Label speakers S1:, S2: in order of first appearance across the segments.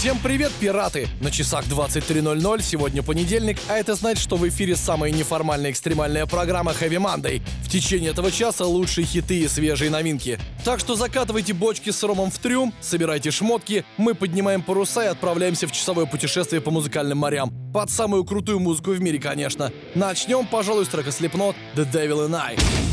S1: Всем привет, пираты! На часах 23.00, сегодня понедельник, а это значит, что в эфире самая неформальная экстремальная программа Heavy Monday. В течение этого часа лучшие хиты и свежие новинки. Так что закатывайте бочки с ромом в трюм, собирайте шмотки, мы поднимаем паруса и отправляемся в часовое путешествие по музыкальным морям. Под самую крутую музыку в мире, конечно. Начнем, пожалуй, с трека Slipknot «The Devil and I».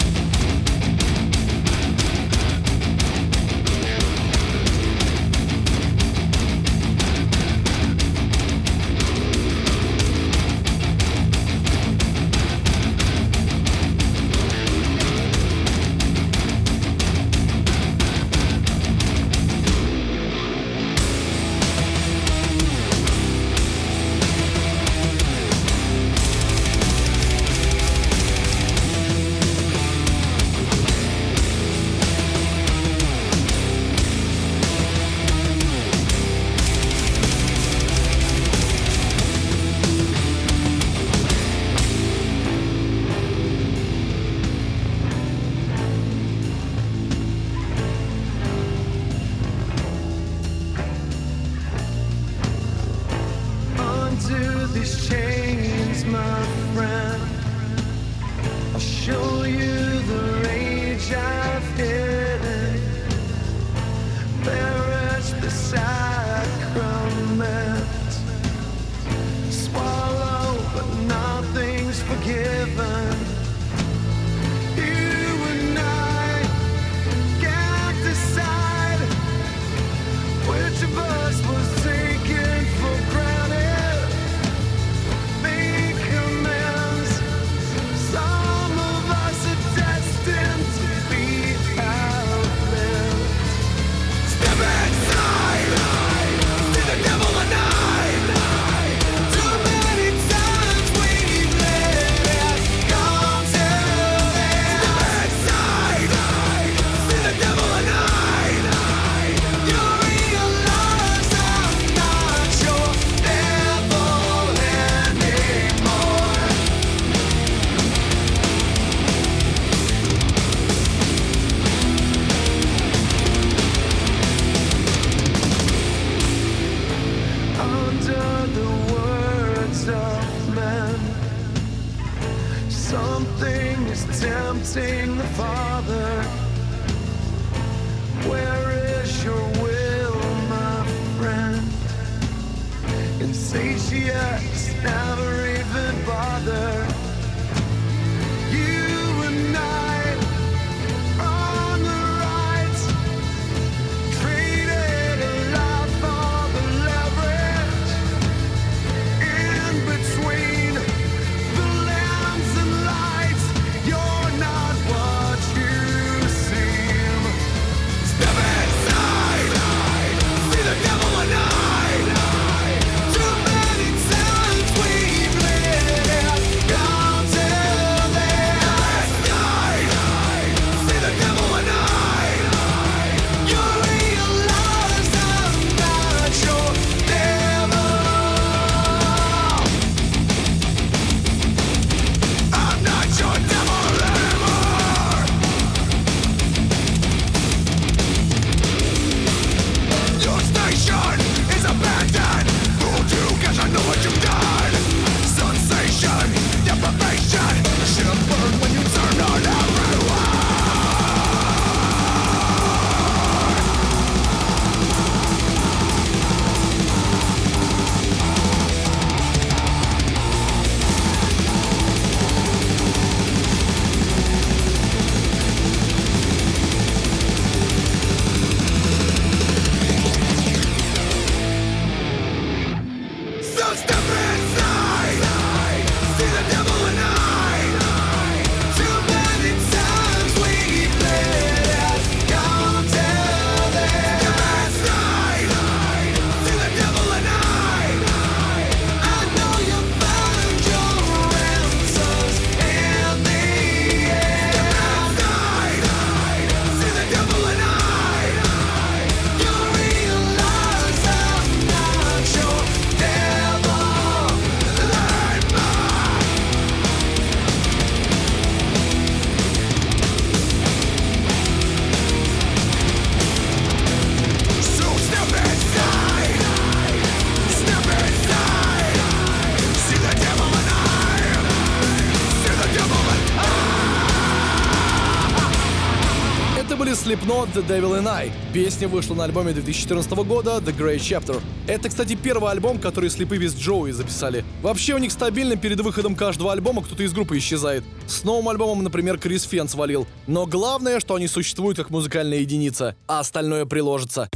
S2: Slipknot The Devil and I. Песня вышла на альбоме 2014 года The Grey Chapter. Это, кстати, первый альбом, который Слепы без Джоуи записали. Вообще у них стабильно перед выходом каждого альбома кто-то из группы исчезает. С новым альбомом, например, Крис Фен свалил. Но главное, что они существуют как музыкальная единица, а остальное приложится.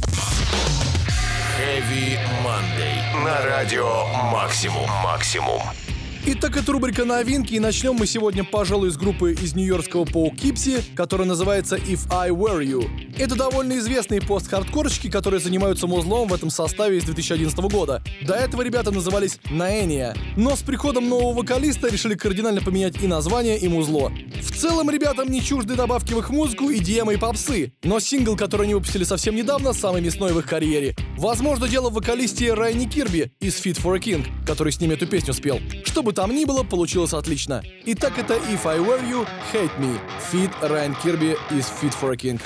S3: Heavy Monday. На радио Максимум. Максимум.
S2: Итак, это рубрика новинки, и начнем мы сегодня, пожалуй, с группы из нью-йоркского Поукипси, которая называется If I Were You. Это довольно известные пост-хардкорщики, которые занимаются музлом в этом составе с 2011 года. До этого ребята назывались Наэния, но с приходом нового вокалиста решили кардинально поменять и название, и музло. В целом, ребятам не чужды добавки в их музыку и диемы и попсы, но сингл, который они выпустили совсем недавно, самый мясной в их карьере. Возможно, дело в вокалисте Райни Кирби из Fit for a King, который с ними эту песню спел. Чтобы там ни было, получилось отлично. Итак, это If I Were You, Hate Me, Fit Райан Кирби из Fit for a King.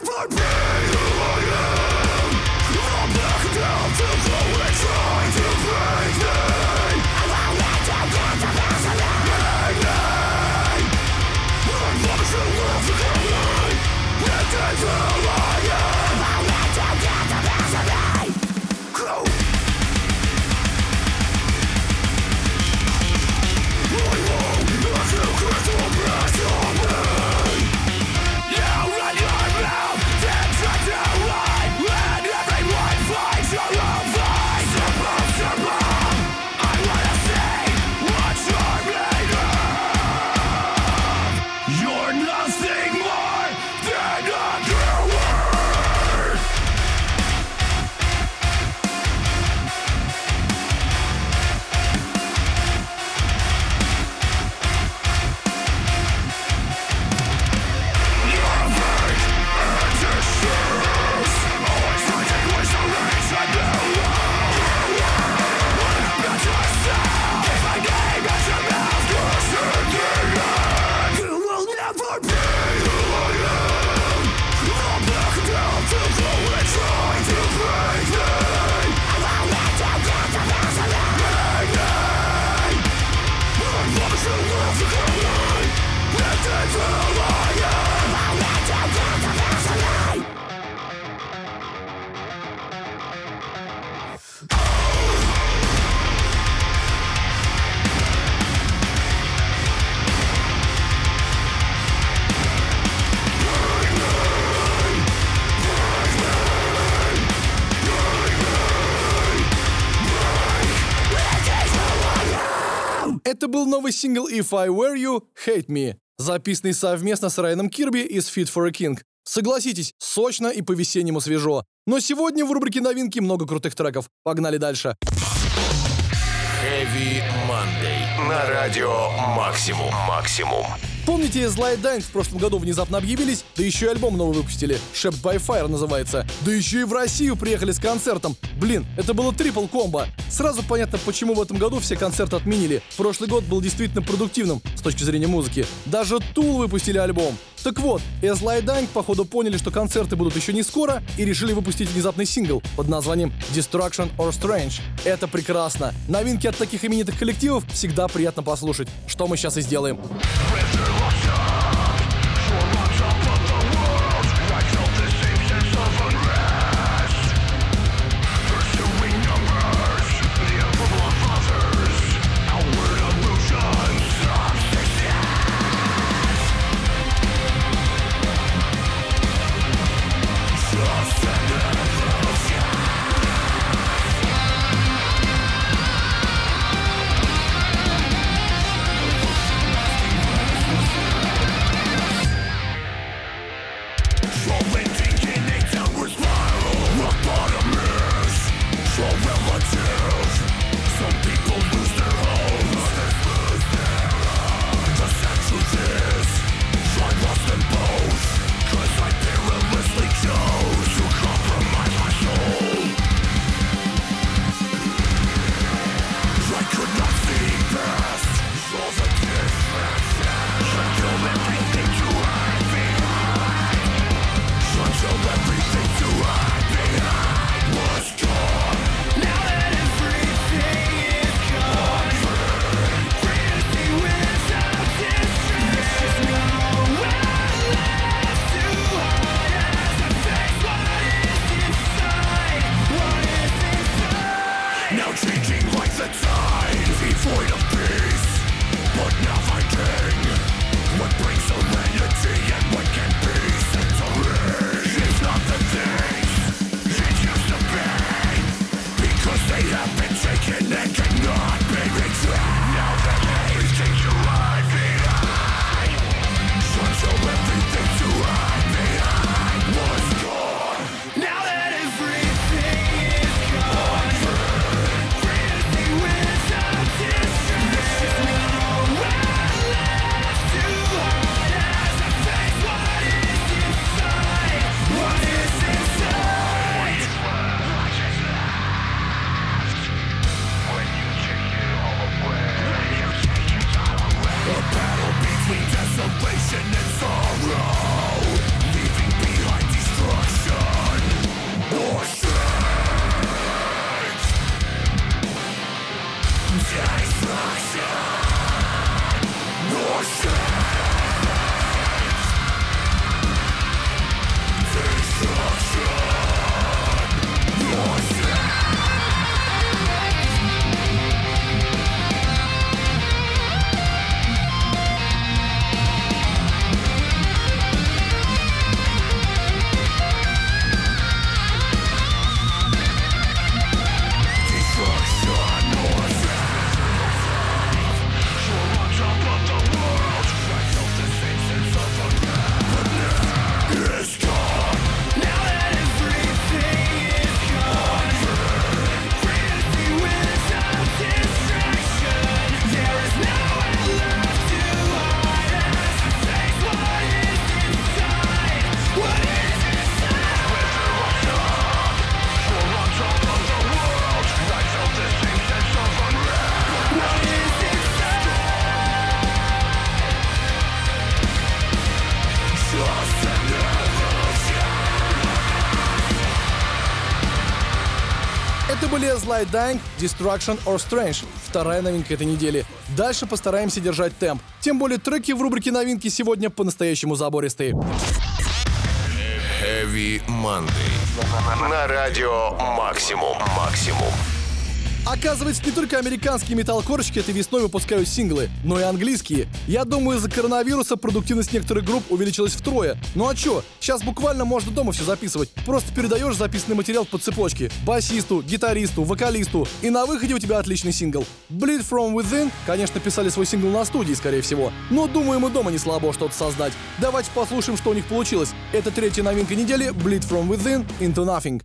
S4: forbid!
S2: Это был новый сингл If I Were You, Hate Me, записанный совместно с Райаном Кирби из Fit for a King. Согласитесь, сочно и по-весеннему свежо. Но сегодня в рубрике новинки много крутых треков. Погнали дальше.
S3: Heavy Monday. На радио Максимум. Максимум.
S2: Помните, Slide Dying в прошлом году внезапно объявились, да еще и альбом новый выпустили. Shaped by Fire называется. Да еще и в Россию приехали с концертом. Блин, это было трипл комбо. Сразу понятно, почему в этом году все концерты отменили. Прошлый год был действительно продуктивным с точки зрения музыки. Даже Tool выпустили альбом. Так вот, Slide Dying походу поняли, что концерты будут еще не скоро и решили выпустить внезапный сингл под названием Destruction or Strange. Это прекрасно. Новинки от таких именитых коллективов всегда приятно послушать. Что мы сейчас и сделаем.
S4: Russia! Slide Dying, Destruction or Strange. Вторая новинка этой недели. Дальше постараемся держать темп. Тем более треки в рубрике новинки сегодня по-настоящему забористые.
S3: Heavy Monday. На радио Максимум. Максимум.
S4: Оказывается, не только американские металлкорщики этой весной выпускают синглы, но и английские. Я думаю, из-за коронавируса продуктивность некоторых групп увеличилась втрое. Ну а чё, сейчас буквально можно дома все записывать. Просто передаешь записанный материал по цепочке. Басисту, гитаристу, вокалисту. И на выходе у тебя отличный сингл. Bleed From Within, конечно, писали свой сингл на студии, скорее всего. Но думаю, мы дома не слабо что-то создать. Давайте послушаем, что у них получилось. Это третья новинка недели Bleed From Within Into Nothing.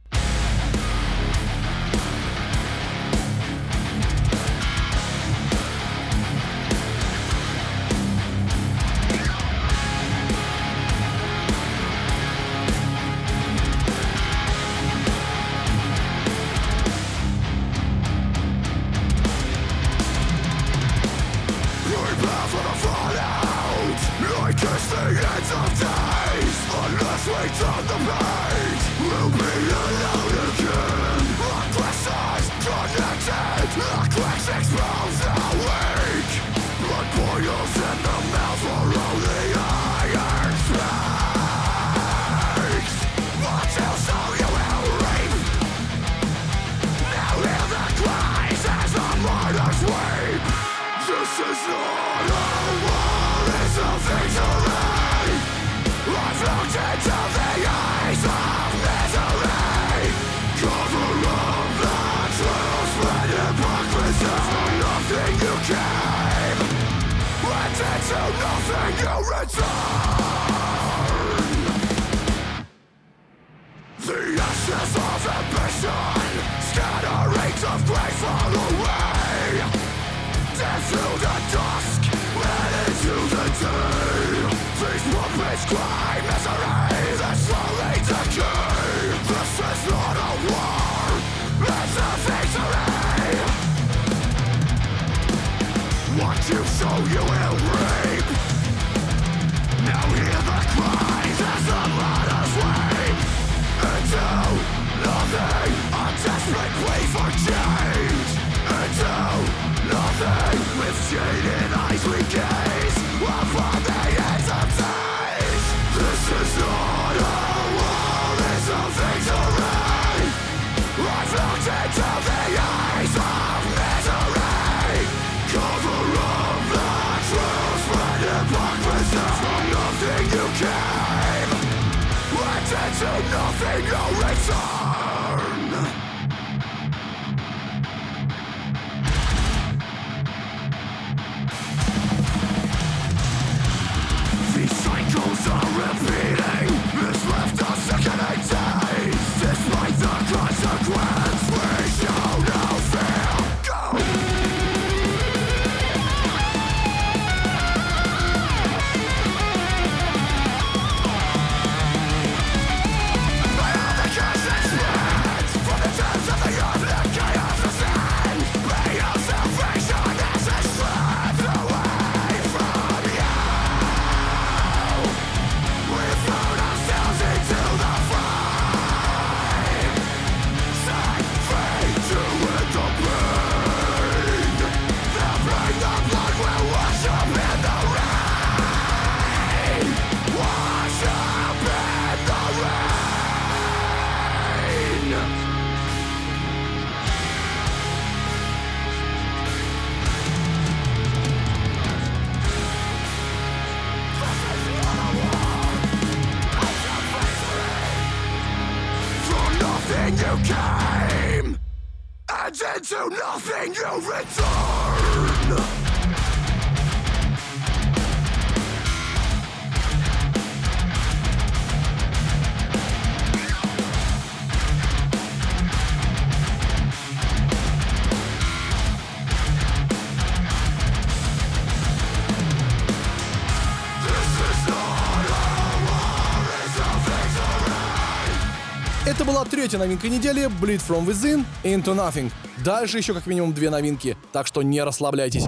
S2: Третья новинка недели Bleed From Within Into Nothing. Дальше еще как минимум две новинки, так что не расслабляйтесь.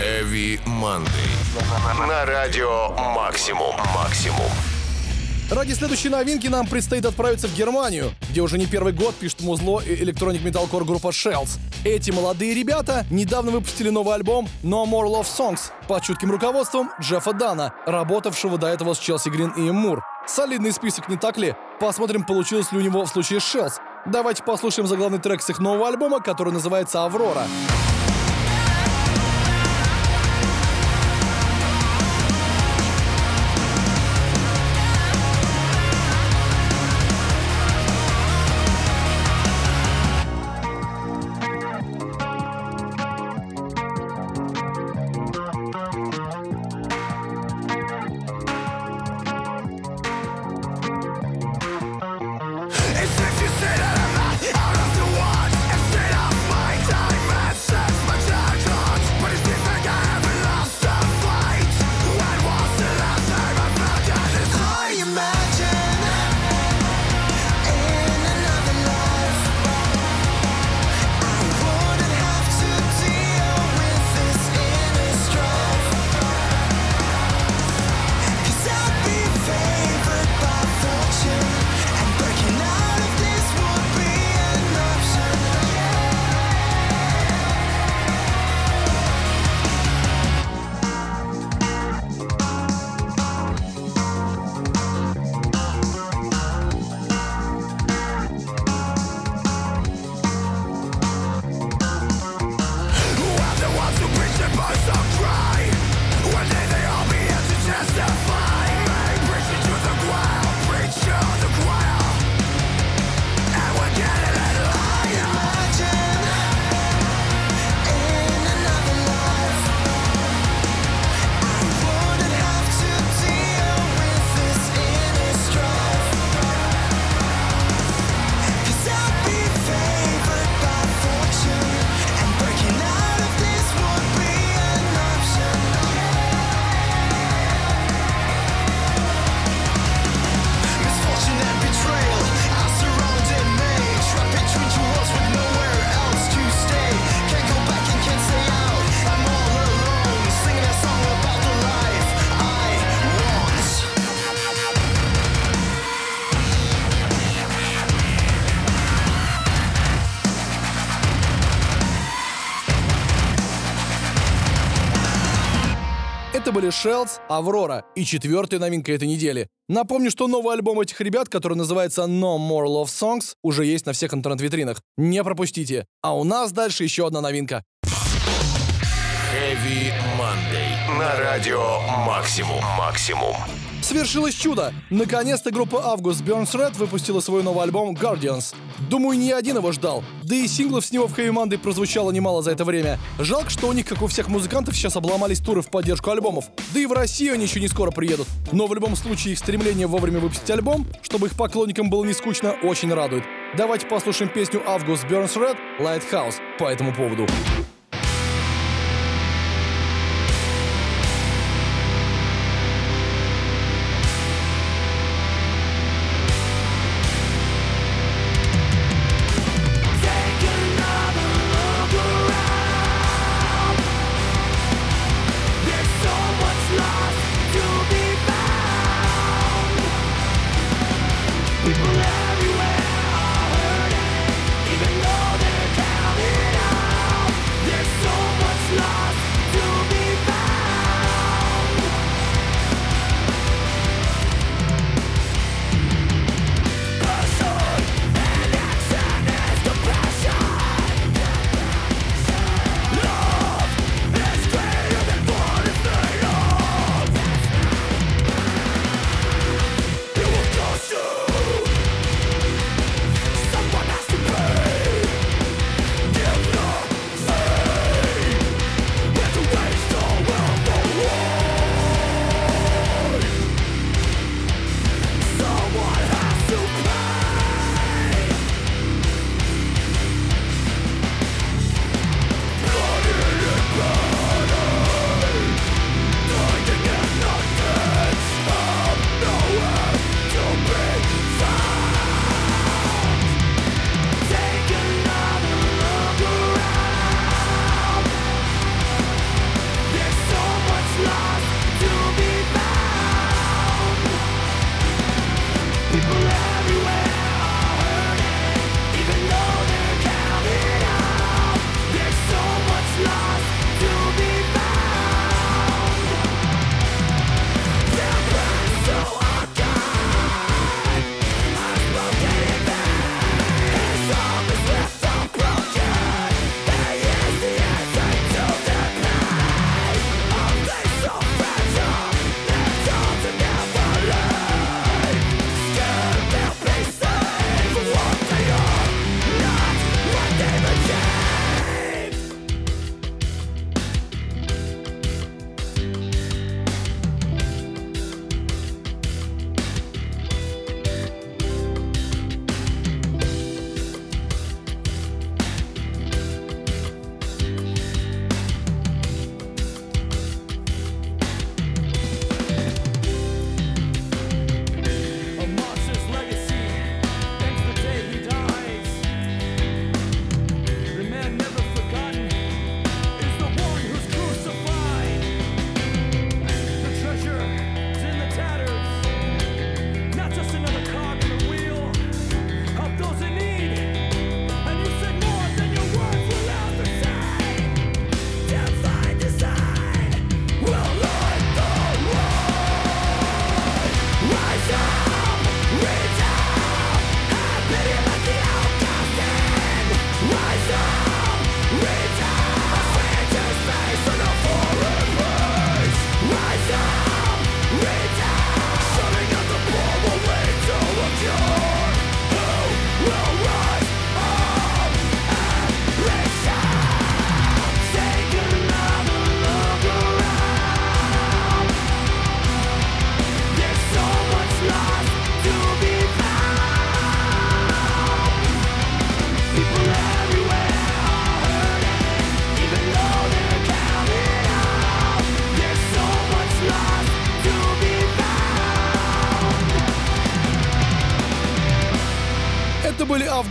S3: Heavy Monday. На радио Максимум. Максимум.
S2: Ради следующей новинки нам предстоит отправиться в Германию, где уже не первый год пишет музло и электроник металкор группа Shells. Эти молодые ребята недавно выпустили новый альбом No More Love Songs под чутким руководством Джеффа Дана, работавшего до этого с Челси Грин и Мур. Солидный список, не так ли? Посмотрим, получилось ли у него в случае Shells. Давайте послушаем заглавный трек с их нового альбома, который называется «Аврора».
S5: It's
S2: были Shells, Аврора и четвертая новинка этой недели. Напомню, что новый альбом этих ребят, который называется No More Love Songs, уже есть на всех интернет-витринах. Не пропустите. А у нас дальше еще одна новинка.
S3: Heavy Monday. На радио Максимум. Максимум.
S2: Свершилось чудо! Наконец-то группа Август Burns Red выпустила свой новый альбом Guardians. Думаю, не один его ждал. Да и синглов с него в Monday прозвучало немало за это время. Жалко, что у них, как у всех музыкантов, сейчас обломались туры в поддержку альбомов. Да и в Россию они еще не скоро приедут. Но в любом случае их стремление вовремя выпустить альбом, чтобы их поклонникам было не скучно, очень радует. Давайте послушаем песню Август Burns Red Lighthouse по этому поводу.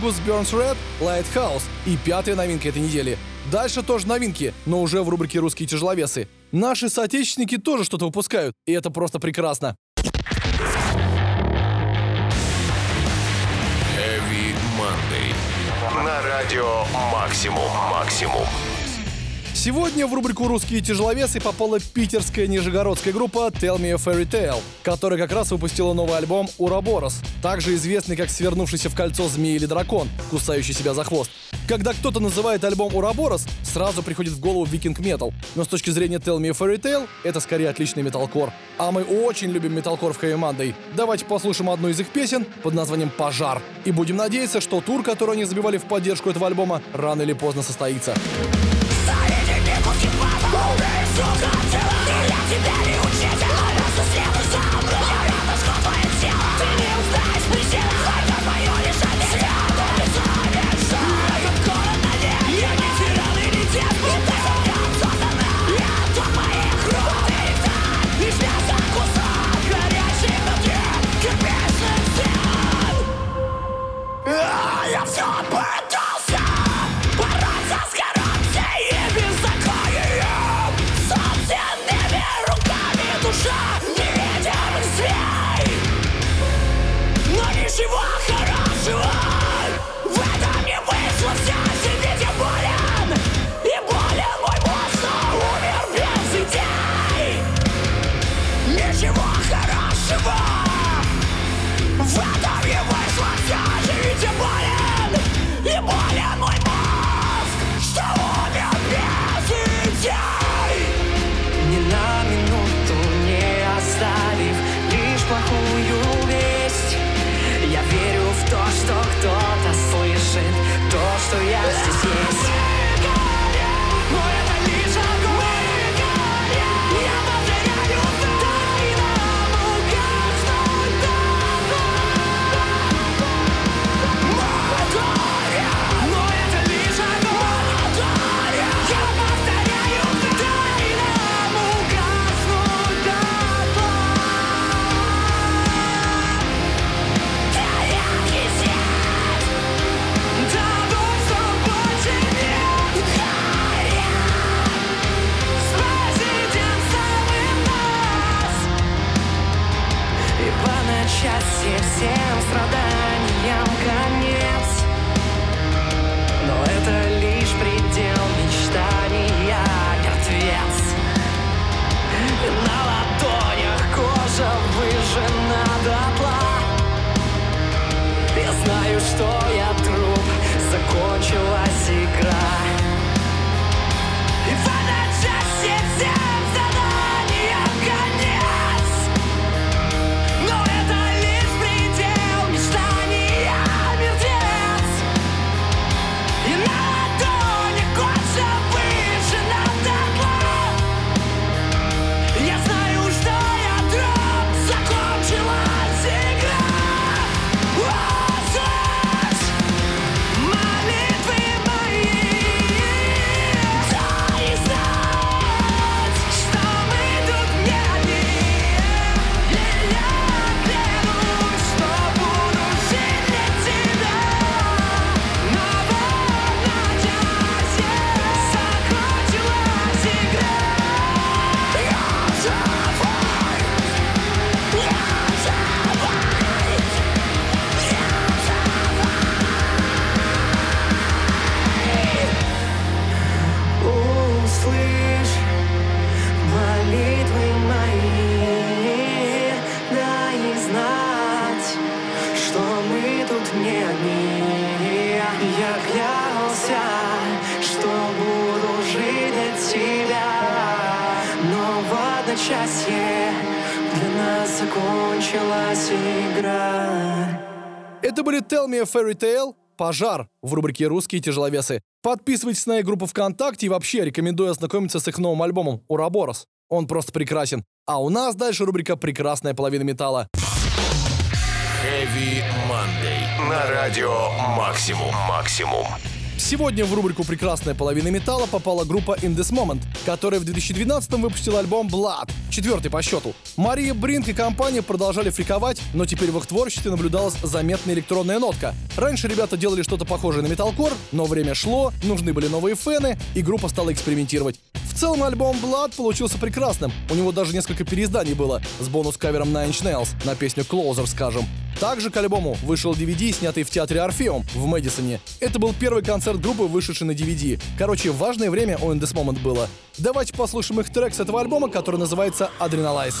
S2: August Burns Red Lighthouse и пятая новинка этой недели. Дальше тоже новинки, но уже в рубрике «Русские тяжеловесы». Наши соотечественники тоже что-то выпускают, и это просто прекрасно.
S3: Heavy Monday. На радио Максимум. Максимум.
S2: Сегодня в рубрику «Русские тяжеловесы» попала питерская нижегородская группа Tell Me a Fairy Tale, которая как раз выпустила новый альбом «Ураборос», также известный как «Свернувшийся в кольцо змеи или дракон», кусающий себя за хвост. Когда кто-то называет альбом «Ураборос», сразу приходит в голову викинг метал, но с точки зрения Tell Me a Fairy Tale это скорее отличный металкор. А мы очень любим металкор в Monday. Давайте послушаем одну из их песен под названием «Пожар». И будем надеяться, что тур, который они забивали в поддержку этого альбома, рано или поздно состоится.
S5: Станет и не
S4: пустит мама Умею, сука, целовать Я тебя не
S2: Fairy Tale, Пожар в рубрике «Русские тяжеловесы». Подписывайтесь на их группу ВКонтакте и вообще рекомендую ознакомиться с их новым альбомом «Ураборос». Он просто прекрасен. А у нас дальше рубрика «Прекрасная половина металла».
S3: Heavy Monday. На радио Максимум. Максимум.
S2: Сегодня в рубрику «Прекрасная половина металла» попала группа In This Moment, которая в 2012 выпустила альбом Blood, четвертый по счету. Мария Бринк и компания продолжали фриковать, но теперь в их творчестве наблюдалась заметная электронная нотка. Раньше ребята делали что-то похожее на металкор, но время шло, нужны были новые фены, и группа стала экспериментировать целом альбом Blood получился прекрасным. У него даже несколько переизданий было, с бонус-кавером на Inch Nails на песню Closer, скажем. Также к альбому вышел DVD, снятый в театре Орфеум в Мэдисоне. Это был первый концерт группы, вышедший на DVD. Короче, важное время у This Moment было. Давайте послушаем их трек с этого альбома, который называется Adrenalize.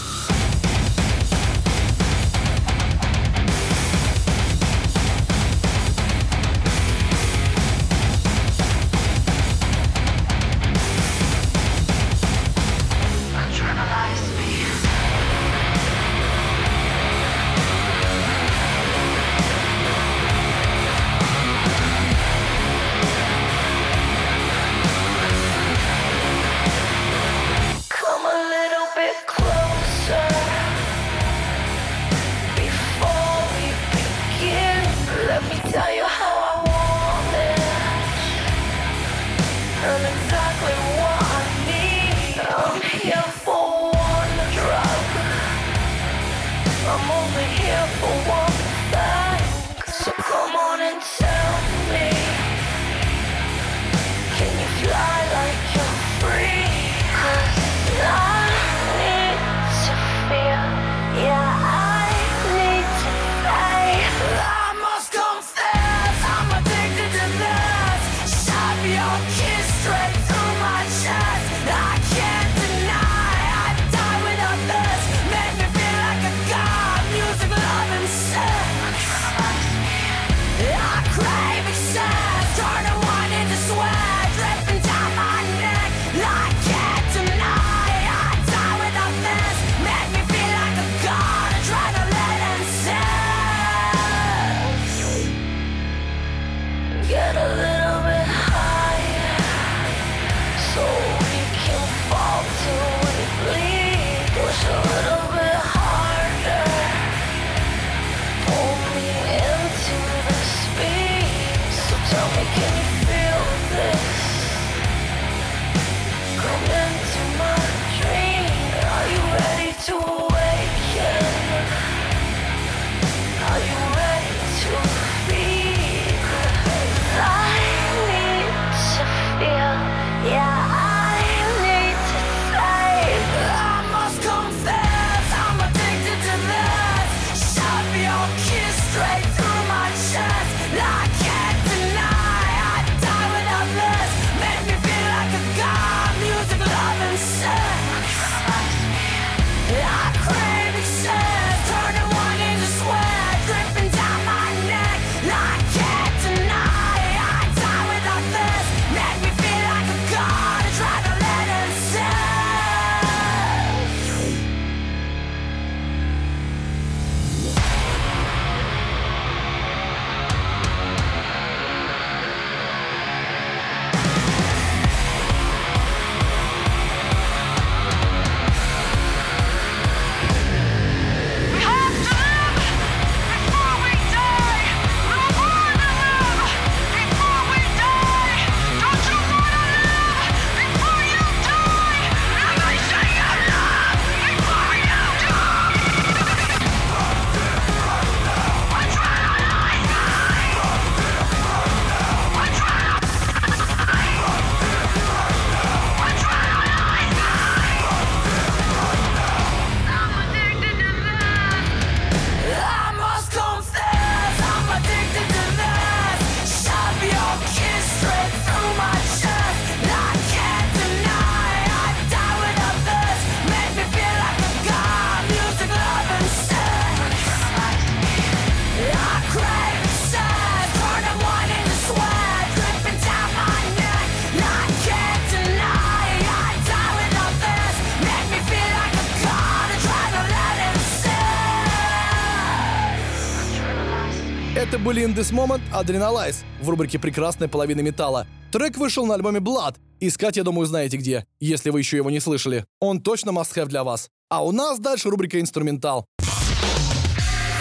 S2: были In This Moment Adrenalize в рубрике «Прекрасная половина металла». Трек вышел на альбоме Blood. Искать, я думаю, знаете где, если вы еще его не слышали. Он точно must-have для вас. А у нас дальше рубрика «Инструментал».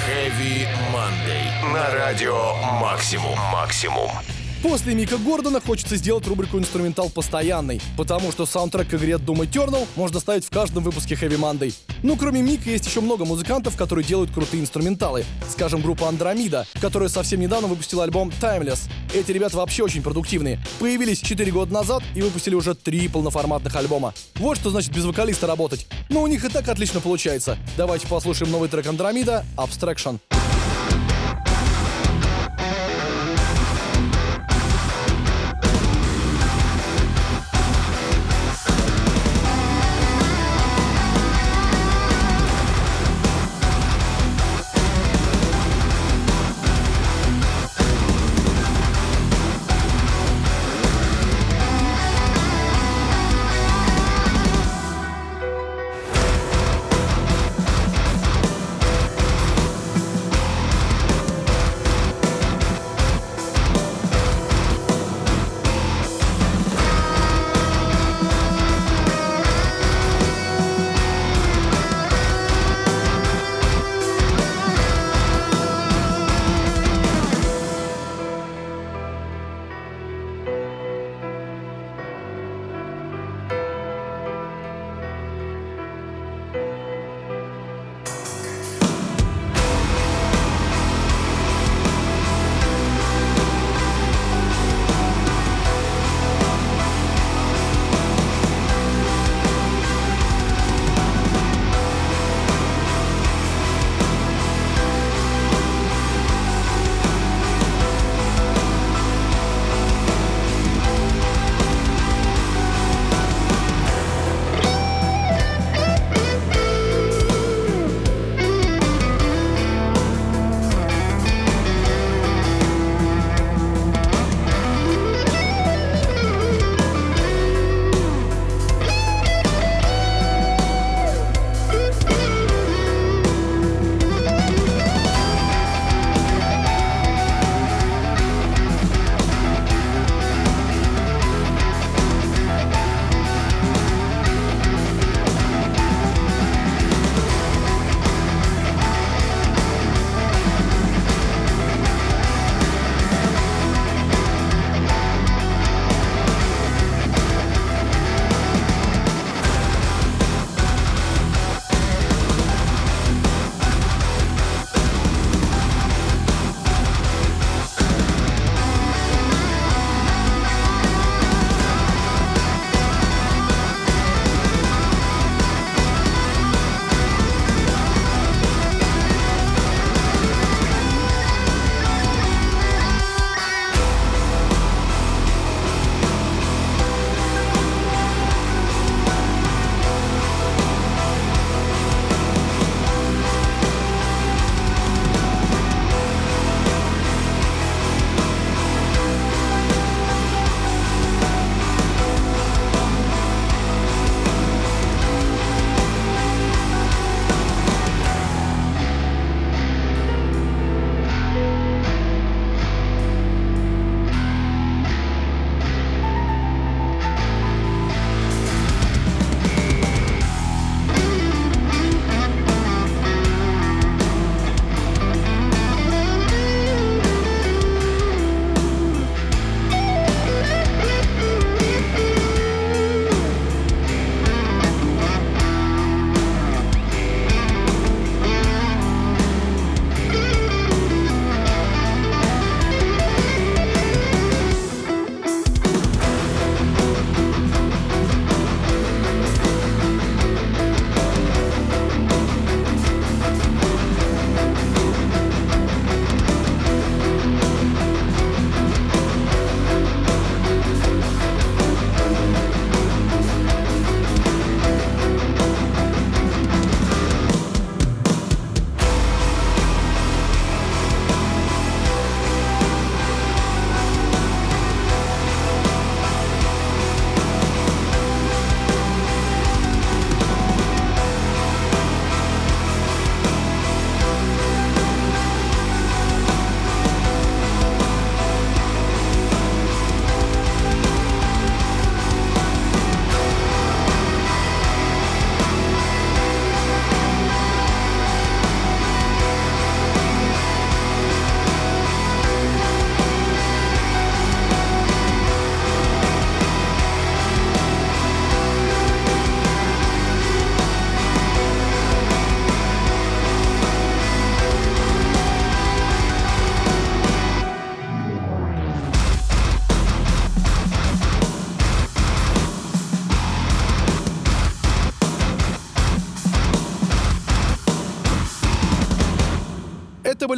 S3: Heavy Monday. На радио «Максимум». «Максимум».
S2: После Мика Гордона хочется сделать рубрику «Инструментал» постоянной, потому что саундтрек к игре Doom Eternal можно ставить в каждом выпуске Heavy Monday. Ну, кроме Мика, есть еще много музыкантов, которые делают крутые инструменталы. Скажем, группа Андромида, которая совсем недавно выпустила альбом Timeless. Эти ребята вообще очень продуктивные. Появились 4 года назад и выпустили уже три полноформатных альбома. Вот что значит без вокалиста работать. Но у них и так отлично получается. Давайте послушаем новый трек Андромида «Abstraction».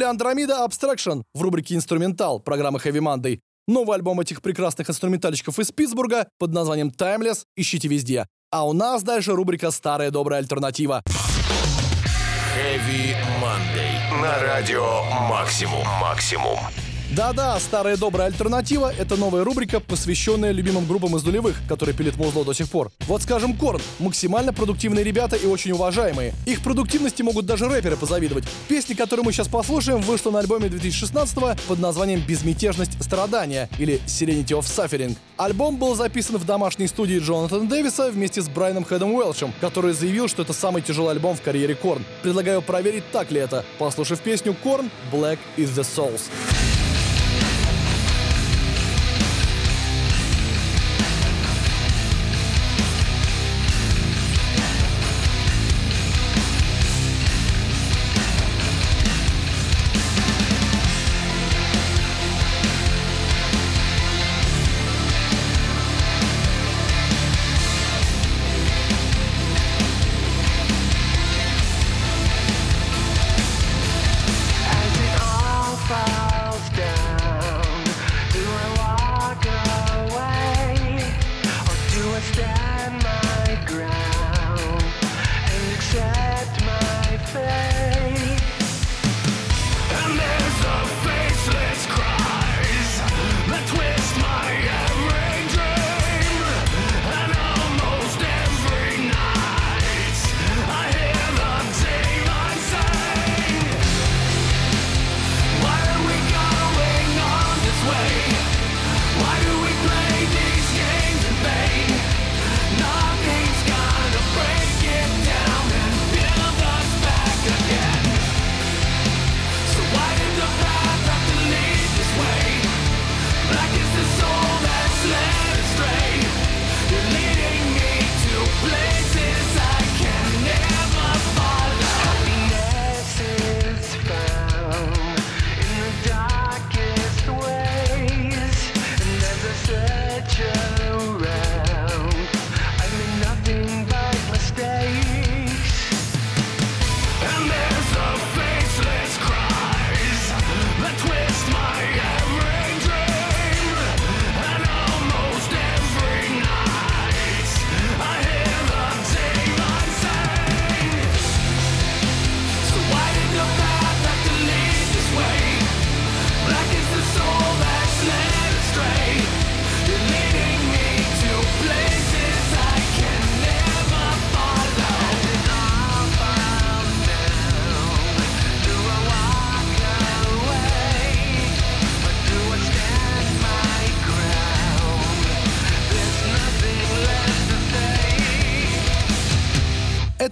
S2: Были Андромеда Abstraction в рубрике «Инструментал» программы Heavy Monday. Новый альбом этих прекрасных инструментальщиков из Питтсбурга под названием Timeless ищите везде. А у нас дальше рубрика «Старая добрая альтернатива».
S3: Heavy Monday. На радио Максимум. Максимум.
S2: Да-да, старая добрая альтернатива — это новая рубрика, посвященная любимым группам из нулевых, которые пилит музло до сих пор. Вот скажем, Корн — максимально продуктивные ребята и очень уважаемые. Их продуктивности могут даже рэперы позавидовать. Песня, которую мы сейчас послушаем, вышла на альбоме 2016 под названием «Безмятежность страдания» или «Serenity of Suffering». Альбом был записан в домашней студии Джонатана Дэвиса вместе с Брайаном Хэдом Уэлшем, который заявил, что это самый тяжелый альбом в карьере Корн. Предлагаю проверить, так ли это, послушав песню Корн «Black is the Souls».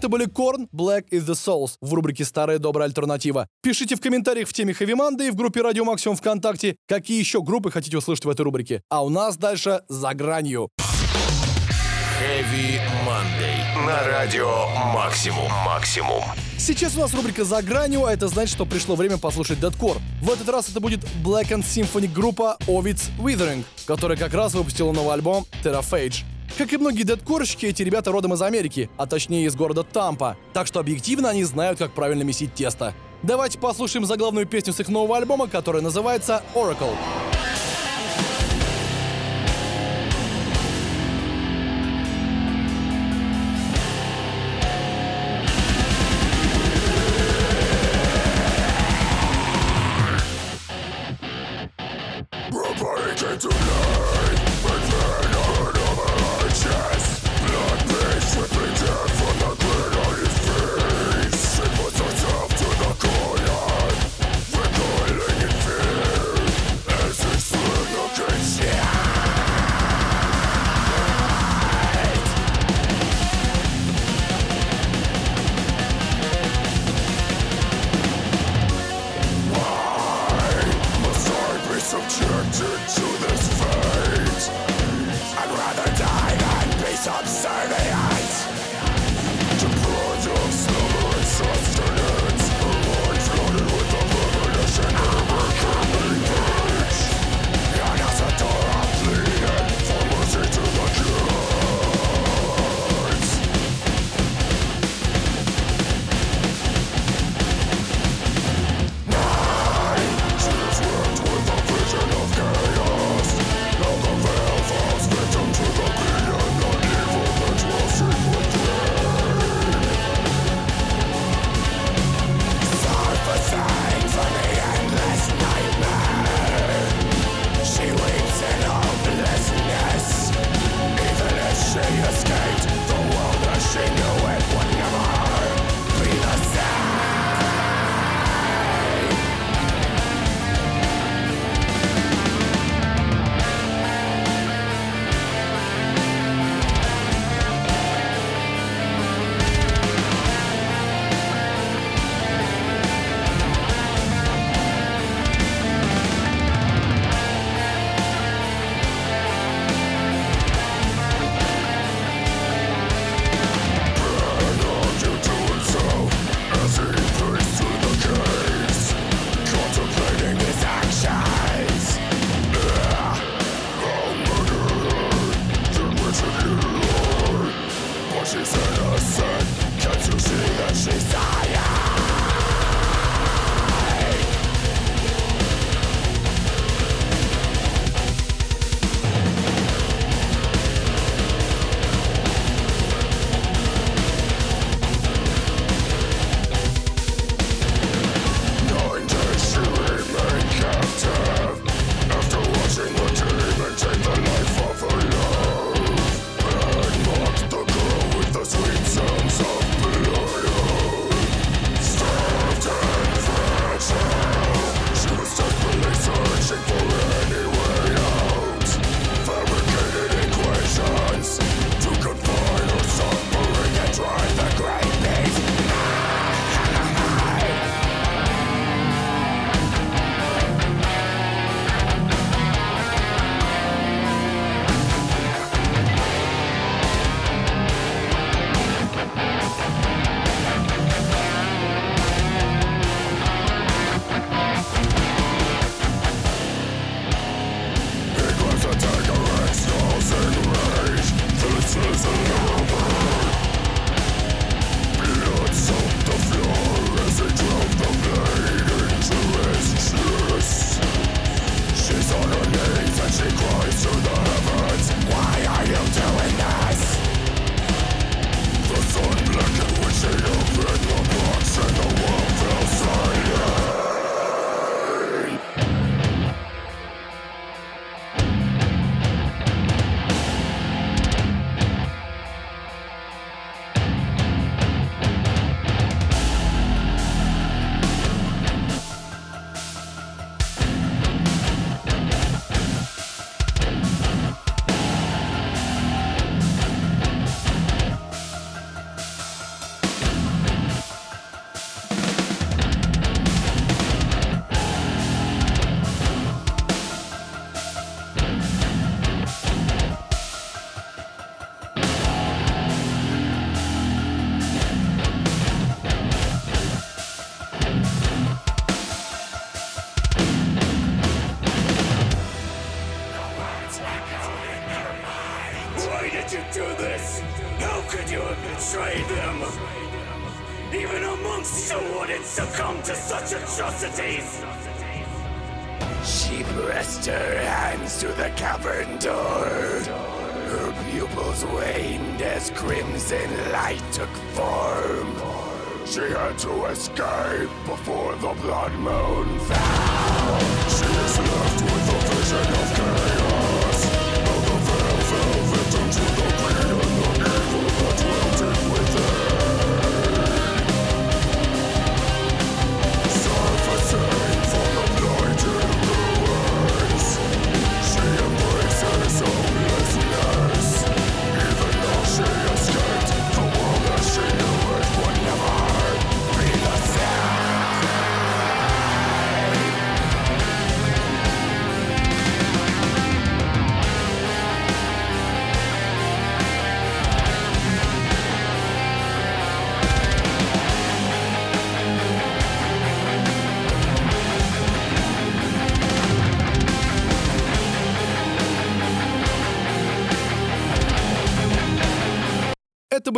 S2: Это были Корн, Black is the Souls в рубрике «Старая добрая альтернатива». Пишите в комментариях в теме Heavy Monday в группе Радио Максимум ВКонтакте, какие еще группы хотите услышать в этой рубрике. А у нас дальше «За гранью».
S3: Heavy Monday. На радио Максимум. Максимум.
S2: Сейчас у нас рубрика «За гранью», а это значит, что пришло время послушать дедкор. В этот раз это будет Black and Symphony группа Ovid's Withering, которая как раз выпустила новый альбом Terraphage. Как и многие дедкорщики, эти ребята родом из Америки, а точнее из города Тампа, так что объективно они знают, как правильно месить тесто. Давайте послушаем заглавную песню с их нового альбома, которая называется Oracle.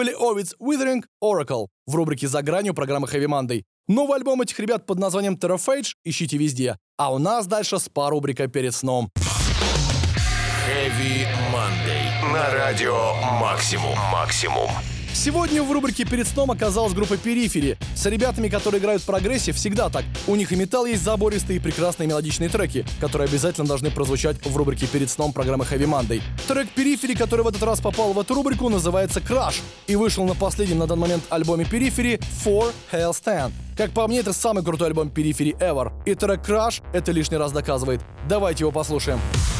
S2: Были Овиц Withering Oracle в рубрике «За гранью» программы Heavy Monday. Новый альбом этих ребят под названием Terraphage ищите везде. А у нас дальше спа-рубрика перед сном.
S3: Heavy Monday. На радио Максимум. Максимум.
S2: Сегодня в рубрике «Перед сном» оказалась группа «Перифери». С ребятами, которые играют в прогрессе, всегда так. У них и металл есть забористые и прекрасные мелодичные треки, которые обязательно должны прозвучать в рубрике «Перед сном» программы Heavy Monday. Трек «Перифери», который в этот раз попал в эту рубрику, называется «Crash» и вышел на последнем на данный момент альбоме «Перифери» «For Hell Stand». Как по мне, это самый крутой альбом «Перифери» ever. И трек «Crash» это лишний раз доказывает. Давайте его послушаем.
S1: We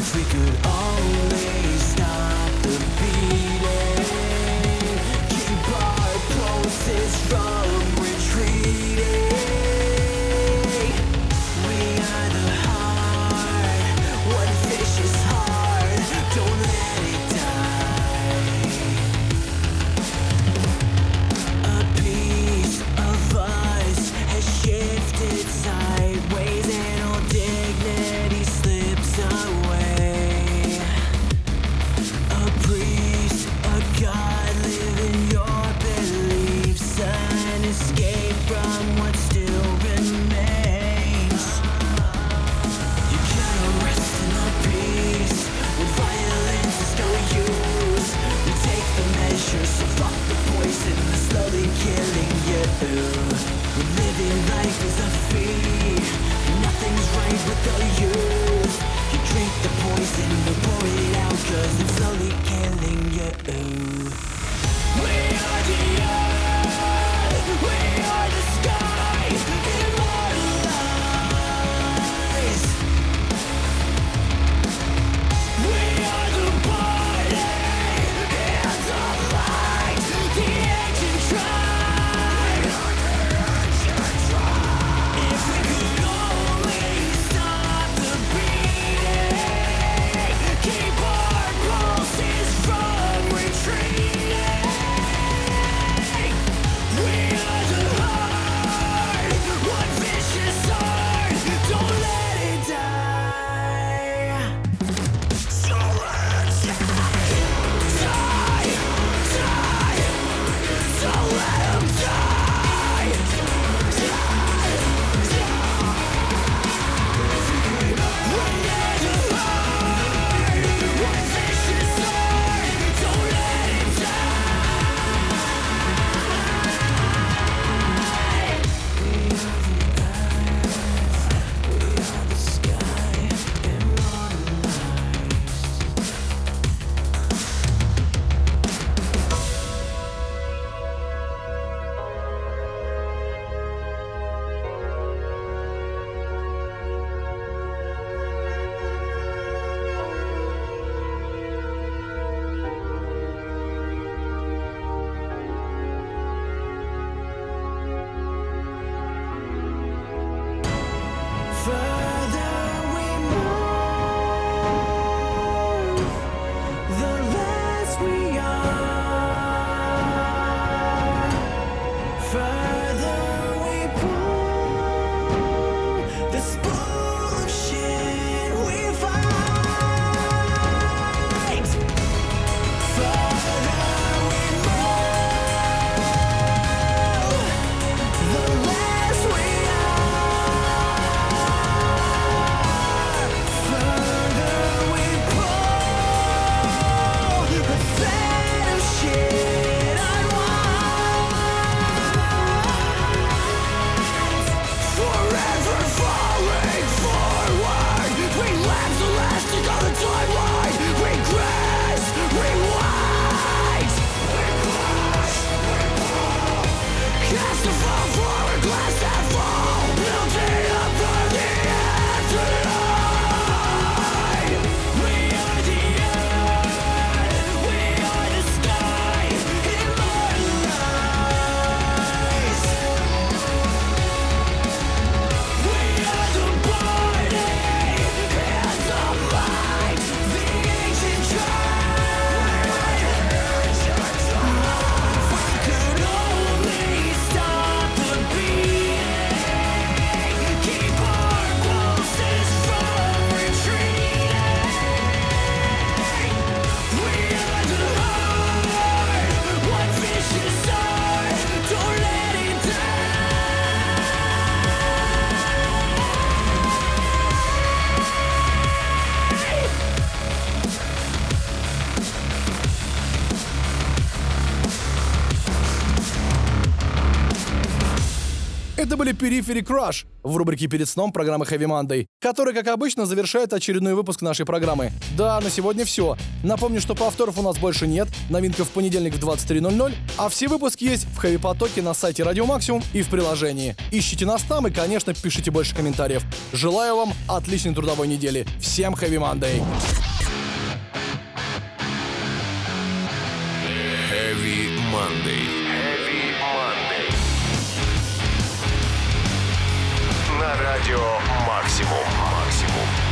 S1: If we could
S2: были Periphery Crush в рубрике «Перед сном» программы Heavy Monday, который, как обычно, завершает очередной выпуск нашей программы. Да, на сегодня все. Напомню, что повторов у нас больше нет, новинка в понедельник в 23.00, а все выпуски есть в Heavy Потоке на сайте Радио Максимум и в приложении. Ищите нас там и, конечно, пишите больше комментариев. Желаю вам отличной трудовой недели. Всем
S3: Heavy Monday! Heavy Monday. На радио Максимум. Максимум.